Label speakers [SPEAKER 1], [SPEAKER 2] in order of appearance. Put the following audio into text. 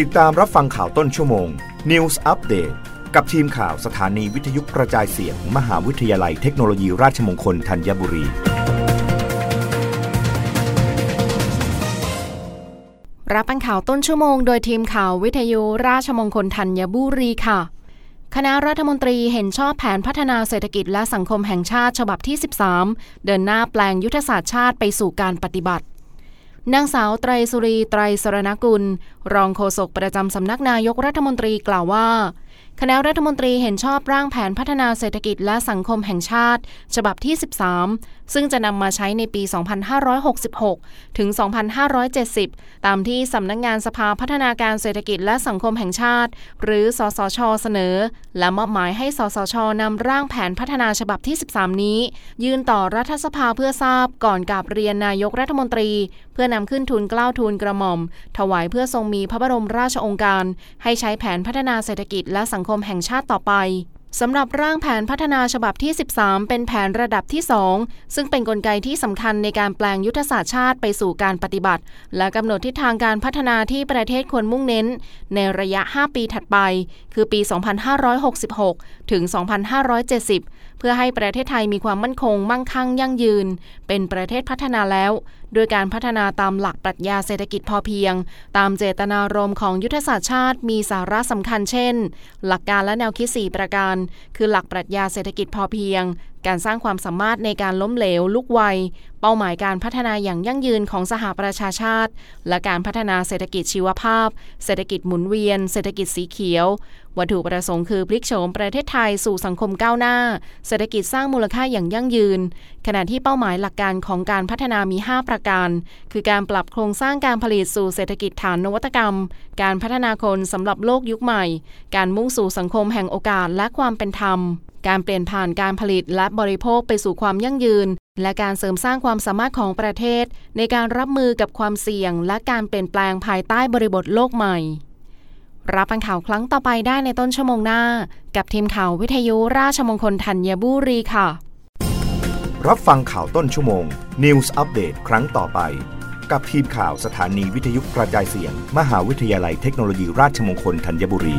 [SPEAKER 1] ติดตามรับฟังข่าวต้นชั่วโมง News Update กับทีมข่าวสถานีวิทยุกระจายเสียงมมหาวิทยาลัยเทคโนโลยีราชมงคลธัญบุรี
[SPEAKER 2] รับฟังข่าวต้นชั่วโมง โดยทีมข่าววิทยุราชมงคลธัญบุรีค่ะ คณะรัฐมนตรีเห็นชอบแผนพัฒนาเศรษฐกิจและสังคมแห่งชาติฉบับที่ 13 เดินหน้าแปลงยุทธศาสตร์ชาติไปสู่การปฏิบัติ นางสาวไตรสุรีไตรสรณกุล รองโฆษกประจำสำนักนายกรัฐมนตรีกล่าวว่า คณะรัฐมนตรีเห็นชอบร่างแผนพัฒนาเศรษฐกิจและสังคมแห่งชาติ ฉบับที่ 13 ซึ่งจะนำมาใช้ในปี 2566 ถึง 2570 ตามที่สำนักงงานสภาพัฒนาการเศรษฐกิจและสังคมแห่งชาติ หรือ สสช เสนอ และมอบหมายให้ สสชนำร่างแผนพัฒนาฉบับที่ 13 นี้ ยื่นต่อรัฐสภาเพื่อทราบก่อนกับเรียนนายกรัฐมนตรี เพื่อนำขึ้นทุนกล้าวทูลกระหม่อม ถวายเพื่อทรงมีพระบรมราชองค์การ ให้ใช้แผนพัฒนาเศรษฐกิจและสังคมแห่งชาติต่อไป สำหรับร่างแผนพัฒนาฉบับที่ 13 เป็นแผนระดับที่ 2 ซึ่งเป็นนกลไกที่สำคัญในการแปลงยุทธศาสตร์ชาติไปสู่การปฏิบัติ และกำหนดทิศทางการพัฒนาที่ประเทศควรมุ่งเน้น ในระยะ 5 ปีถัดไป คือปี 2566 ถึง 2570 เพื่อให้ประเทศไทยมีความมั่นคงมั่งคั่งยั่งยืน เป็นประเทศพัฒนาแล้ว โดยการพัฒนาตามหลักปรัชญาเศรษฐกิจพอเพียง ตามเจตนารมณ์ของยุทธศาสตร์ชาติมีสาระสำคัญเช่น หลักการและแนวคิด 4 ประการ คือหลักปรัชญาเศรษฐกิจพอเพียง การสร้างความสามารถในการล้มเหลวลุกไว เป้าหมายการพัฒนาอย่างยั่งยืนของสหประชาชาติ และการพัฒนาเศรษฐกิจชีวภาพ เศรษฐกิจหมุนเวียน เศรษฐกิจสีเขียว วัตถุประสงค์คือพลิกโฉมประเทศไทยสู่สังคมก้าวหน้า เศรษฐกิจสร้างมูลค่าอย่างยั่งยืน ขณะที่เป้าหมายหลักการของการพัฒนามี 5 ประการ คือการปรับโครงสร้างการผลิตสู่เศรษฐกิจฐานนวัตกรรม การพัฒนาคนสำหรับโลกยุคใหม่ การมุ่งสู่สังคมแห่งโอกาสและความเป็นธรรม การเปลี่ยนผ่านการผลิตและบริโภคไปสู่ความยั่งยืน และการเสริมสร้างความสามารถของประเทศ ในการรับมือกับความเสี่ยง และการเปลี่ยนแปลงภายใต้บริบทโลกใหม่ รับฟังข่าวครั้งต่อไปได้ในต้นชั่วโมงหน้า กับทีมข่าววิทยุราชมงคลธัญบุรีค่ะ
[SPEAKER 1] รับฟังข่าวต้นชั่วโมง News อัปเดตครั้งต่อไป กับทีมข่าวสถานีวิทยุกระจายเสียง มหาวิทยาลัยเทคโนโลยีราชมงคลธัญบุรี